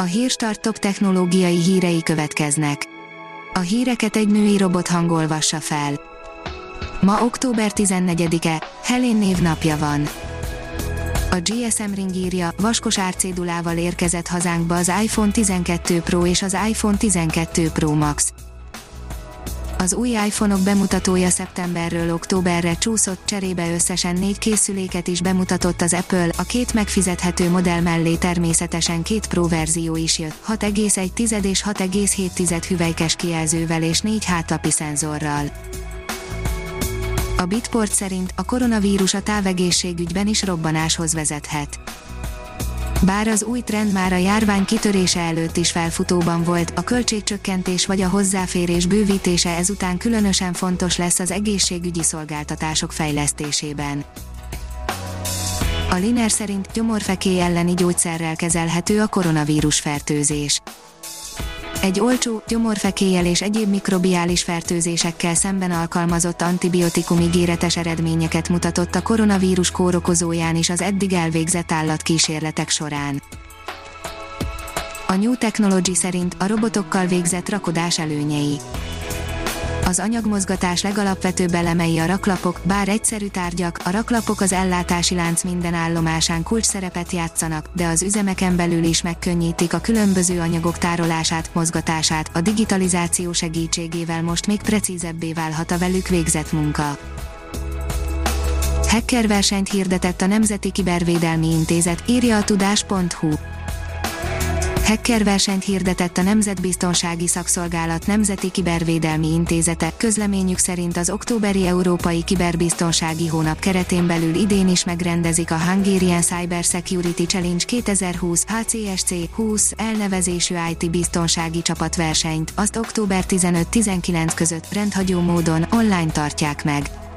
A Hírstart top technológiai hírei következnek. A híreket egy női robot hangolvassa fel. Ma október 14-e, Helén névnapja van. A GSM Ring írja, vaskos árcédulával érkezett hazánkba az iPhone 12 Pro és az iPhone 12 Pro Max. Az új iPhone-ok bemutatója szeptemberről októberre csúszott cserébe összesen négy készüléket is bemutatott az Apple, a két megfizethető modell mellé természetesen két Pro verzió is jött, 6,1 és 6,7 hüvelykes kijelzővel és négy hátlapi szenzorral. A Bitport szerint a koronavírus a távegészségügyben is robbanáshoz vezethet. Bár az új trend már a járvány kitörése előtt is felfutóban volt, a költségcsökkentés vagy a hozzáférés bővítése ezután különösen fontos lesz az egészségügyi szolgáltatások fejlesztésében. A Liner szerint gyomorfekély elleni gyógyszerrel kezelhető a koronavírus fertőzés. Egy olcsó, gyomorfekélyel és egyéb mikrobiális fertőzésekkel szemben alkalmazott antibiotikum ígéretes eredményeket mutatott a koronavírus kórokozóján is az eddig elvégzett állatkísérletek során. A New Technology szerint a robotokkal végzett rakodás előnyei az anyagmozgatás legalapvetőbb elemei a raklapok, bár egyszerű tárgyak, a raklapok az ellátási lánc minden állomásán kulcs szerepet játszanak, de az üzemeken belül is megkönnyítik a különböző anyagok tárolását, mozgatását, a digitalizáció segítségével most még precízebbé válhat a velük végzett munka. Hacker versenyt hirdetett a Nemzeti Kibervédelmi Intézet, írja a tudás.hu. Hacker versenyt hirdetett a Nemzetbiztonsági Szakszolgálat Nemzeti Kibervédelmi Intézete, közleményük szerint az októberi Európai Kiberbiztonsági Hónap keretén belül idén is megrendezik a Hungarian Cyber Security Challenge 2020 HCSC 20 elnevezésű IT biztonsági csapatversenyt, azt október 15-19 között rendhagyó módon online tartják meg.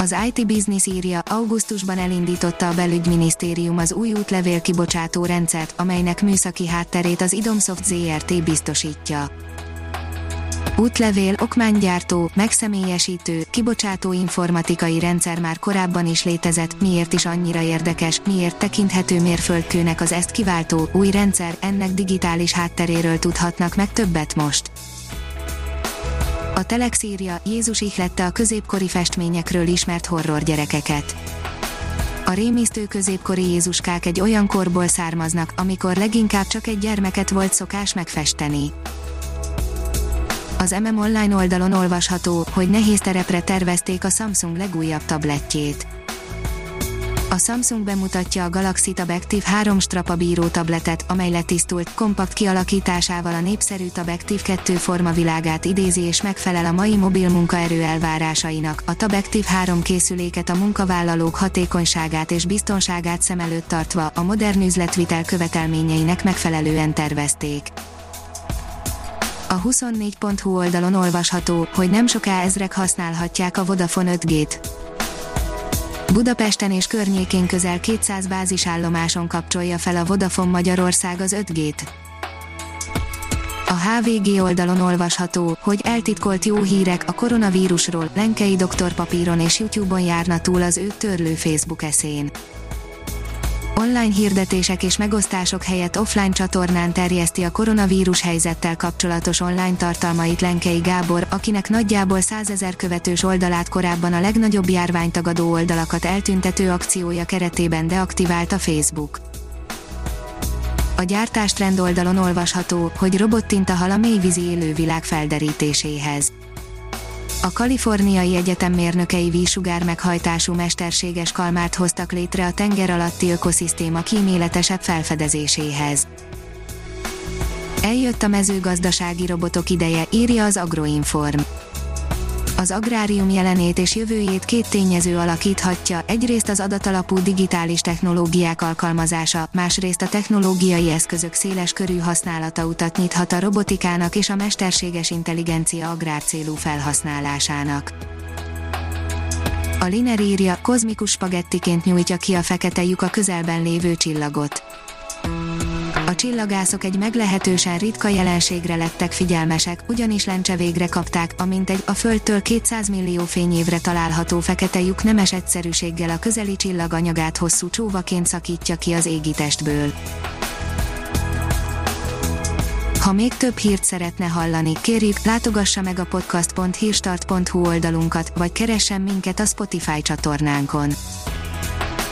Az IT Business írja, augusztusban elindította a belügyminisztérium az új útlevél kibocsátó rendszert, amelynek műszaki hátterét az Idomsoft ZRT biztosítja. Útlevél, okmánygyártó, megszemélyesítő, kibocsátó informatikai rendszer már korábban is létezett, miért is annyira érdekes, miért tekinthető mérföldkőnek az ezt kiváltó, új rendszer, ennek digitális hátteréről tudhatnak meg többet most. A Telex írja, Jézus ihlette a középkori festményekről ismert horror gyerekeket. A rémisztő középkori Jézuskák egy olyan korból származnak, amikor leginkább csak egy gyermeket volt szokás megfesteni. Az MM Online oldalon olvasható, hogy nehéz terepre tervezték a Samsung legújabb tabletjét a Samsung bemutatja a Galaxy Tab Active 3 strapabíró tabletet, amely letisztult, kompakt kialakításával a népszerű Tab Active 2 formavilágát idézi és megfelel a mai mobil munkaerő elvárásainak. A Tab Active 3 készüléket a munkavállalók hatékonyságát és biztonságát szem előtt tartva a modern üzletvitel követelményeinek megfelelően tervezték. A 24.hu oldalon olvasható, hogy nem soká ezrek használhatják a Vodafone 5G-t. Budapesten és környékén közel 200 bázisállomáson kapcsolja fel a Vodafone Magyarország az 5G-t. A HVG oldalon olvasható, hogy eltitkolt jó hírek a koronavírusról, Lenkei doktorpapíron és YouTube-on járna túl az ő törlő Facebook eszén online hirdetések és megosztások helyett offline csatornán terjeszti a koronavírus helyzettel kapcsolatos online tartalmait Lenkei Gábor, akinek nagyjából 100 ezer követős oldalát korábban a legnagyobb járványtagadó oldalakat eltüntető akciója keretében deaktivált a Facebook. A gyártástrend oldalon olvasható, hogy robottinta hal a mélyvízi élővilág felderítéséhez a Kaliforniai Egyetem mérnökei vízsugár meghajtású mesterséges kalmát hoztak létre a tenger alatti ökoszisztéma kíméletesebb felfedezéséhez. Eljött a mezőgazdasági robotok ideje, írja az Agroinform az agrárium jelenét és jövőjét két tényező alakíthatja, egyrészt az adatalapú digitális technológiák alkalmazása, másrészt a technológiai eszközök széles körű használata utat nyithat a robotikának és a mesterséges intelligencia agrárcélú felhasználásának. A Liner írja, kozmikus spagettiként nyújtja ki a fekete lyuk a közelben lévő csillagot a csillagászok egy meglehetősen ritka jelenségre lettek figyelmesek, ugyanis lencse végre kapták, amint egy a Földtől 200 millió fényévre található fekete lyuk nemes egyszerűséggel a közeli csillag anyagát hosszú csóvaként szakítja ki az égitestből. Ha még több hírt szeretne hallani, kérjük, látogassa meg a podcast.hírstart.hu oldalunkat, vagy keressen minket a Spotify csatornánkon.